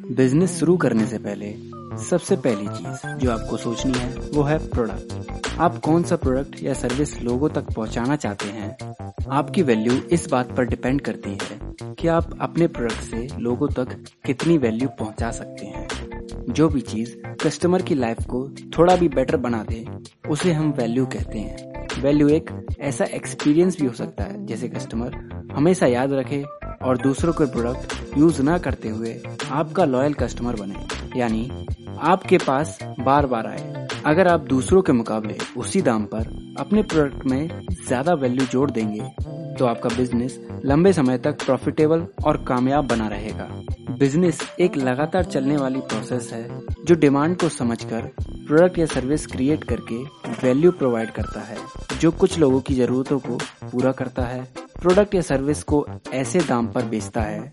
Business शुरू करने से पहले सबसे पहली चीज़ जो आपको सोचनी है, वो है प्रोडक्ट आप कौन सा प्रोडक्ट या सर्विस लोगों तक पहुंचाना चाहते हैं, आपकी वैल्यू इस बात पर डिपेंड करती है कि आप अपने प्रोडक्ट से लोगों तक कितनी वैल्यू पहुँचा सकते हैं। जो भी चीज़ कस्टमर की लाइफ को थोड़ा भी बेटर बना दे, उसे हम वैल्यू कहते हैं। वैल्यू एक ऐसा एक्सपीरियंस भी हो सकता है, जैसे कस्टमर हमेशा याद रखे और दूसरों के प्रोडक्ट यूज़ ना करते हुए आपका लॉयल कस्टमर बने। यानी आपके पास बार बार आए। अगर आप दूसरों के मुकाबले उसी दाम पर अपने प्रोडक्ट में ज़्यादा वैल्यू जोड़ देंगे तो आपका बिज़नेस लंबे समय तक प्रॉफिटेबल और कामयाब बना रहेगा। बिज़नेस एक लगातार चलने वाली प्रोसेस है, जो डिमांड को समझकर प्रोडक्ट या सर्विस क्रिएट करके वैल्यू प्रोवाइड करता है, जो कुछ लोगों की जरूरतों को पूरा करता है प्रोडक्ट या सर्विस को ऐसे दाम पर बेचता है,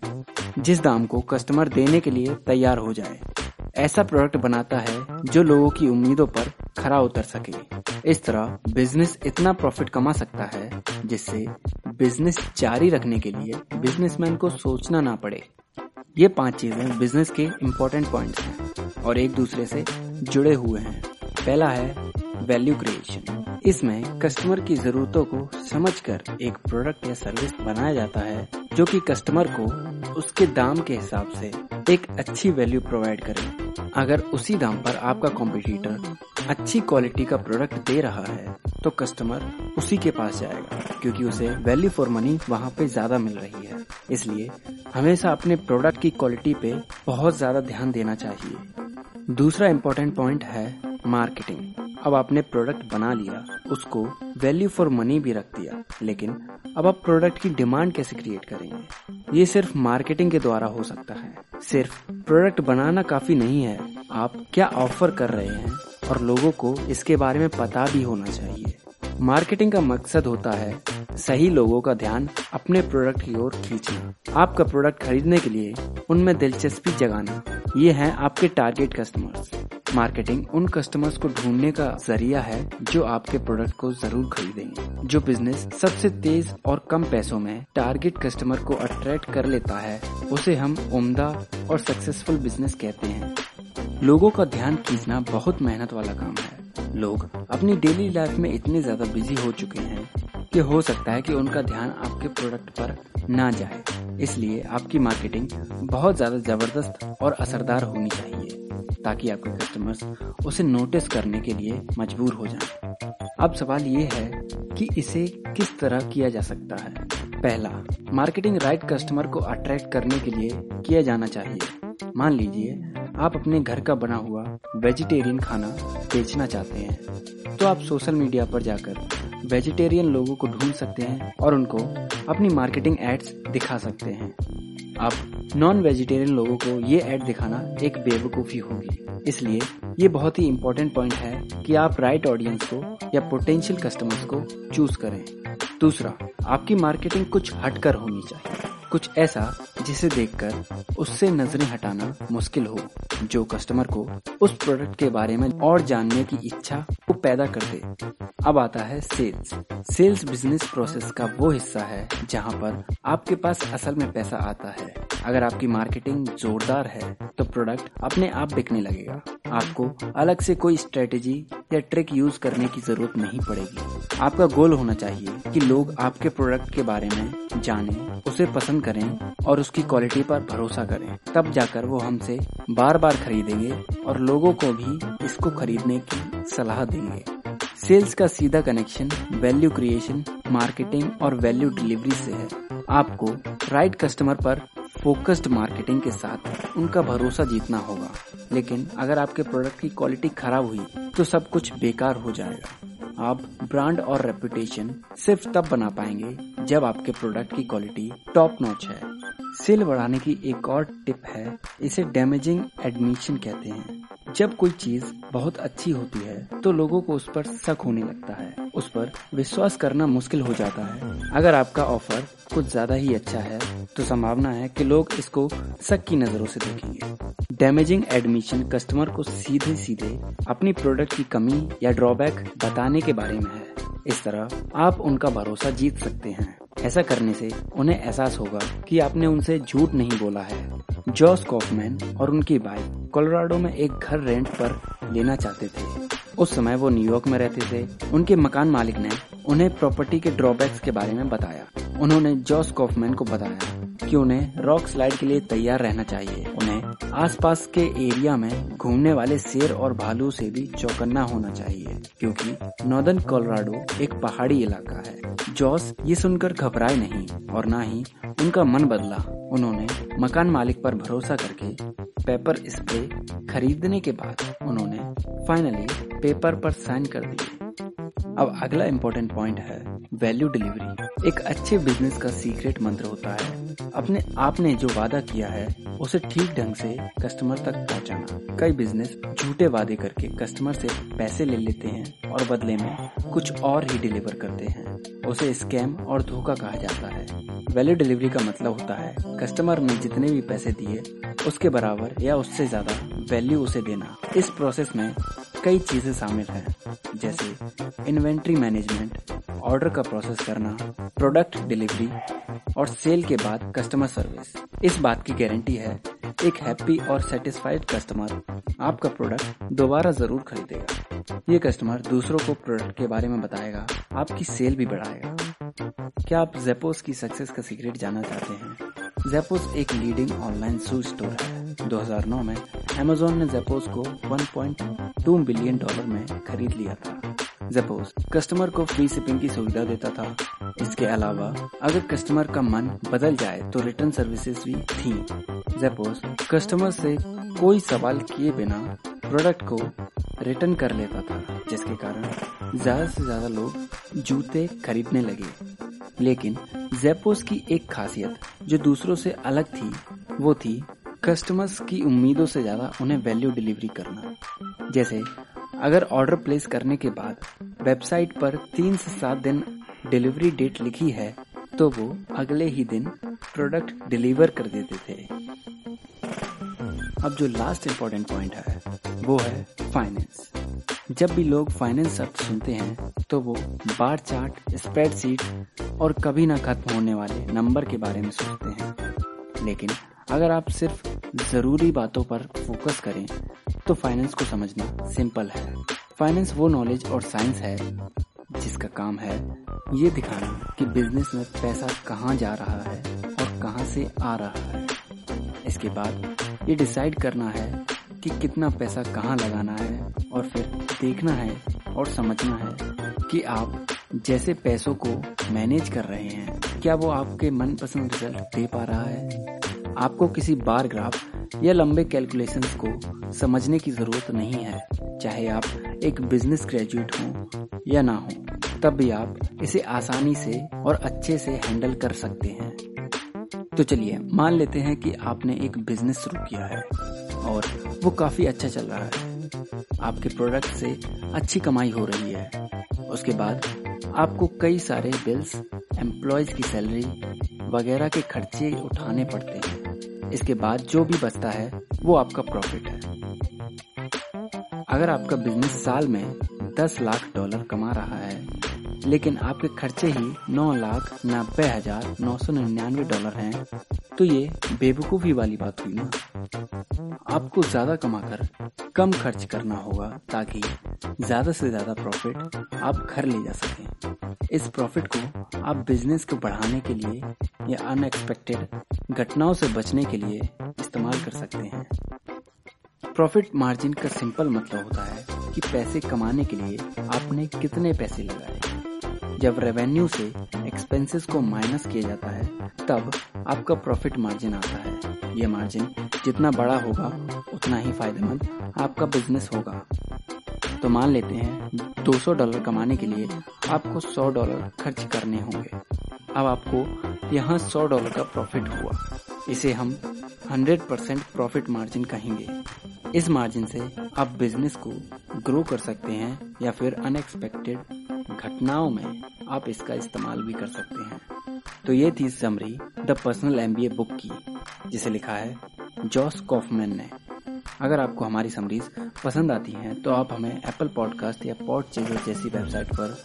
जिस दाम को कस्टमर देने के लिए तैयार हो जाए। ऐसा प्रोडक्ट बनाता है जो लोगों की उम्मीदों पर खरा उतर सके। इस तरह बिज़नेस इतना प्रॉफिट कमा सकता है, जिससे बिज़नेस जारी रखने के लिए बिजनेसमैन को सोचना ना पड़े। ये पाँच चीज़ें बिज़नेस के इम्पोर्टेंट पॉइंट्स हैं और एक दूसरे से जुड़े हुए हैं। पहला है वैल्यू क्रिएशन। इसमें कस्टमर की जरूरतों को समझकर एक प्रोडक्ट या सर्विस बनाया जाता है, जो कि कस्टमर को उसके दाम के हिसाब से एक अच्छी वैल्यू प्रोवाइड करे। अगर उसी दाम पर आपका कॉम्पिटिटर अच्छी क्वालिटी का प्रोडक्ट दे रहा है तो कस्टमर उसी के पास जाएगा, क्योंकि उसे वैल्यू फॉर मनी वहाँ पे ज़्यादा मिल रही है। इसलिए हमेशा अपने प्रोडक्ट की क्वालिटी पे बहुत ज़्यादा ध्यान देना चाहिए। दूसरा इम्पोर्टेंट पॉइंट है मार्केटिंग अब आपने प्रोडक्ट बना लिया, उसको वैल्यू फॉर मनी भी रख दिया, लेकिन अब आप प्रोडक्ट की डिमांड कैसे क्रिएट करेंगे? ये सिर्फ़ मार्केटिंग के द्वारा हो सकता है। सिर्फ़ प्रोडक्ट बनाना काफ़ी नहीं है। आप क्या ऑफ़र कर रहे हैं? और लोगों को इसके बारे में पता भी होना चाहिए। मार्केटिंग का मकसद होता है सही लोगों का ध्यान अपने प्रोडक्ट की ओर खींचना। आपका प्रोडक्ट खरीदने के लिए उनमें दिलचस्पी जगाना। ये हैं आपके टारगेट कस्टमर्स मार्केटिंग उन कस्टमर्स को ढूँढने का ज़रिया है जो आपके प्रोडक्ट को ज़रूर खरीदेंगे। जो बिज़नेस सबसे तेज और कम पैसों में टारगेट कस्टमर को अट्रैक्ट कर लेता है, उसे हम उम्दा और सक्सेसफुल बिज़नेस कहते हैं। लोगों का ध्यान खींचना बहुत मेहनत वाला काम है। लोग अपनी डेली लाइफ में इतने ज़्यादा बिज़ी हो चुके हैं कि हो सकता है कि उनका ध्यान आपके प्रोडक्ट पर ना जाए। इसलिए आपकी मार्केटिंग बहुत ज़्यादा ज़बरदस्त और असरदार होनी चाहिए। ताकि आपके कस्टमर्स उसे नोटिस करने के लिए मजबूर हो जाएँ। अब सवाल ये है कि इसे किस तरह किया जा सकता है? पहला मार्केटिंग राइट कस्टमर को अट्रैक्ट करने के लिए किया जाना चाहिए। मान लीजिए, आप अपने घर का बना हुआ वेजिटेरियन खाना बेचना चाहते हैं तो आप सोशल मीडिया पर जाकर वेजिटेरियन लोगों को ढूंढ सकते हैं और उनको अपनी मार्केटिंग एड्स दिखा सकते हैं। अब नॉन वेजिटेरियन लोगों को ये एड दिखाना एक बेवकूफ़ी होगी। इसलिए ये बहुत ही इम्पोर्टेंट पॉइंट है कि आप राइट ऑडियंस को या पोटेंशियल कस्टमर्स को चूज़ करें। दूसरा, आपकी मार्केटिंग कुछ हटकर होनी चाहिए। कुछ ऐसा जिसे देखकर उससे नज़रें हटाना मुश्किल हो, जो कस्टमर को उस प्रोडक्ट के बारे में और जानने की इच्छा पैदा कर दे। अब आता है सेल्स सेल्स बिज़नेस प्रोसेस का वो हिस्सा है जहाँ पर आपके पास असल में पैसा आता है। अगर आपकी मार्केटिंग जोरदार है तो प्रोडक्ट अपने आप बिकने लगेगा। आपको अलग से कोई स्ट्रेटेजी या ट्रिक यूज़ करने की ज़रूरत नहीं पड़ेगी। आपका गोल होना चाहिए कि लोग आपके प्रोडक्ट के बारे में जाने, उसे पसंद करें और उसकी क्वालिटी पर भरोसा करें। तब जाकर वो हमसे बार बार खरीदेंगे और लोगों को भी इसको खरीदने की सलाह देंगे। सेल्स का सीधा कनेक्शन वैल्यू क्रिएशन, मार्केटिंग और वैल्यू डिलीवरी से है। आपको राइट कस्टमर पर फोकस्ड मार्केटिंग के साथ उनका भरोसा जीतना होगा। लेकिन अगर आपके प्रोडक्ट की क्वालिटी खराब हुई तो सब कुछ बेकार हो जाएगा। आप ब्रांड और रेपुटेशन सिर्फ़ तब बना पाएँगे जब आपके प्रोडक्ट की क्वालिटी टॉप नॉच है। सेल बढ़ाने की एक और टिप है, इसे डैमेजिंग एडमिशन कहते हैं। जब कोई चीज़ बहुत अच्छी होती है तो लोगों को उस पर शक होने लगता है। उस पर विश्वास करना मुश्किल हो जाता है। अगर आपका ऑफ़र कुछ ज़्यादा ही अच्छा है तो संभावना है कि लोग इसको शक की नज़रों से देखेंगे। डैमेजिंग एडमिशन कस्टमर को सीधे सीधे अपनी प्रोडक्ट की कमी या ड्रॉबैक बताने के बारे में है। इस तरह आप उनका भरोसा जीत सकते हैं। ऐसा करने से उन्हें एहसास होगा कि आपने उनसे झूठ नहीं बोला है। जॉस कॉफमैन और उनकी वाइफ कोलोराडो में एक घर रेंट पर लेना चाहते थे। उस समय वो न्यूयॉर्क में रहते थे। उनके मकान मालिक ने उन्हें प्रॉपर्टी के ड्रॉबैक्स के बारे में बताया। उन्होंने जॉस कॉफमैन को बताया कि उन्हें रॉक स्लाइड के लिए तैयार रहना चाहिए। उन्हें आसपास के एरिया में घूमने वाले शेर और भालू से भी चौकन्ना होना चाहिए। क्योंकि नॉर्दर्न कोलोराडो एक पहाड़ी इलाका है। जॉस ये सुनकर घबराए नहीं और न ही उनका मन बदला। उन्होंने मकान मालिक पर भरोसा करके पेपर स्प्रे खरीदने के बाद उन्होंने फाइनली पेपर पर साइन कर दिए अब अगला इम्पोर्टेंट पॉइंट है वैल्यू डिलीवरी एक अच्छे बिज़नेस का सीक्रेट मंत्र होता है। अपने आपने जो वादा किया है, उसे ठीक ढंग से कस्टमर तक पहुंचाना। कई बिज़नेस झूठे वादे करके कस्टमर से पैसे ले लेते हैं और बदले में कुछ और ही डिलीवर करते हैं। उसे स्कैम और धोखा कहा जाता है। वैल्यू डिलीवरी का मतलब होता है कस्टमर ने जितने भी पैसे दिए उसके बराबर या उससे ज़्यादा वैल्यू उसे देना। इस प्रोसेस में कई चीज़ें शामिल हैं, जैसे इन्वेंट्री मैनेजमेंट ऑर्डर का प्रोसेस करना प्रोडक्ट डिलीवरी और सेल के बाद कस्टमर सर्विस इस बात की गारंटी है, एक हैप्पी और सेटिस्फाइड कस्टमर आपका प्रोडक्ट दोबारा ज़रूर खरीदेगा। ये कस्टमर दूसरों को प्रोडक्ट के बारे में बताएगा, आपकी सेल भी बढ़ाएगा। क्या आप जेपोस की सक्सेस का सीक्रेट जानना चाहते हैं? जेपोस एक लीडिंग ऑनलाइन शू स्टोर है। 2009 में अमेजोन ने जेपोस को 1.2 बिलियन डॉलर में खरीद लिया था। जेपोस कस्टमर को फ्री शिपिंग की सुविधा देता था। इसके अलावा, अगर कस्टमर का मन बदल जाए तो रिटर्न सर्विसेज़ भी थी। जेपोस कस्टमर से कोई सवाल किए बिना प्रोडक्ट को रिटर्न कर लेता था, जिसके कारण ज़्यादा से ज़्यादा लोग जूते खरीदने लगे। लेकिन जेपोस की एक खासियत, जो दूसरों से अलग थी, वो थी कस्टमर्स की उम्मीदों से ज़्यादा उन्हें वैल्यू डिलीवरी करना। जैसे, अगर ऑर्डर प्लेस करने के बाद वेबसाइट पर तीन से सात दिन डिलीवरी डेट लिखी है तो वो अगले ही दिन प्रोडक्ट डिलीवर कर देते थे। अब जो लास्ट इम्पोर्टेंट पॉइंट है, वो है फाइनेंस जब भी लोग फाइनेंस शब्द सुनते हैं तो वो बार चार्ट स्प्रेडशीट और कभी ना खत्म होने वाले नंबर के बारे में सोचते हैं। लेकिन अगर आप सिर्फ़ ज़रूरी बातों पर फोकस करें तो फाइनेंस को समझना सिंपल है। फाइनेंस वो नॉलेज और साइंस है जिसका काम है ये दिखाना कि बिज़नेस में पैसा कहाँ जा रहा है और कहाँ से आ रहा है। इसके बाद ये डिसाइड करना है कि कितना पैसा कहाँ लगाना है और फिर देखना है और समझना है कि आप जैसे पैसों को मैनेज कर रहे हैं, क्या वो आपके मनपसंद रिज़ल्ट दे पा रहा है? आपको किसी बार ग्राफ या लंबे कैलकुलेशंस को समझने की ज़रूरत नहीं है, चाहे आप एक बिज़नेस ग्रेजुएट हो या ना हो तब भी आप इसे आसानी से और अच्छे से हैंडल कर सकते हैं। तो चलिए, मान लेते हैं कि आपने एक बिज़नेस शुरू किया है और वो काफ़ी अच्छा चल रहा है। आपके प्रोडक्ट से अच्छी कमाई हो रही है। उसके बाद आपको कई सारे बिल्स एम्प्लॉयज़ की सैलरी वगैरह के खर्चे उठाने पड़ते हैं। इसके बाद जो भी बचता है, वो आपका प्रॉफिट है। अगर आपका बिज़नेस साल में 10 लाख डॉलर कमा रहा है, लेकिन आपके खर्चे ही नौ लाख नब्बे हज़ार नौ सौ निन्यानवे डॉलर हैं तो ये बेवकूफ़ी वाली बात हुई ना। आपको ज़्यादा कमाकर, कम खर्च करना होगा, ताकि ज़्यादा से ज़्यादा प्रॉफिट आप घर ले जा सकें। इस प्रॉफिट को आप बिज़नेस को बढ़ाने के लिए या अनएक्सपेक्टेड घटनाओं से बचने के लिए इस्तेमाल कर सकते हैं। प्रॉफिट मार्जिन का सिंपल मतलब होता है कि पैसे कमाने के लिए आपने कितने पैसे लगाए। जब रेवेन्यू से एक्सपेंसेस को माइनस किया जाता है, तब आपका प्रॉफिट मार्जिन आता है। ये मार्जिन जितना बड़ा होगा, उतना ही फ़ायदेमंद आपका बिज़नेस होगा। तो मान लेते हैं 200 डॉलर कमाने के लिए आपको 100 डॉलर खर्च करने होंगे। अब आपको यहाँ 100 डॉलर का प्रॉफिट हुआ। इसे हम 100 परसेंट प्रॉफिट मार्जिन कहेंगे। इस मार्जिन से आप बिज़नेस को ग्रो कर सकते हैं या फिर अनएक्सपेक्टेड घटनाओं में आप इसका इस्तेमाल भी कर सकते हैं। तो ये थी summary the personal MBA book की, जिसे लिखा है जॉस कॉफमैन ने। अगर आपको हमारी समरीज पसंद आती हैं तो आप हमें एप्पल पॉडकास्ट या पॉड चेजर जैसी वेबसाइट पर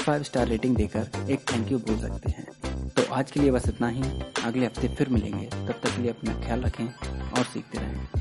फाइव स्टार रेटिंग देकर एक थैंक यू बोल सकते हैं। तो आज के लिए बस इतना ही। अगले हफ़्ते फिर मिलेंगे। तब तक के लिए अपना ख्याल रखें और सीखते रहें।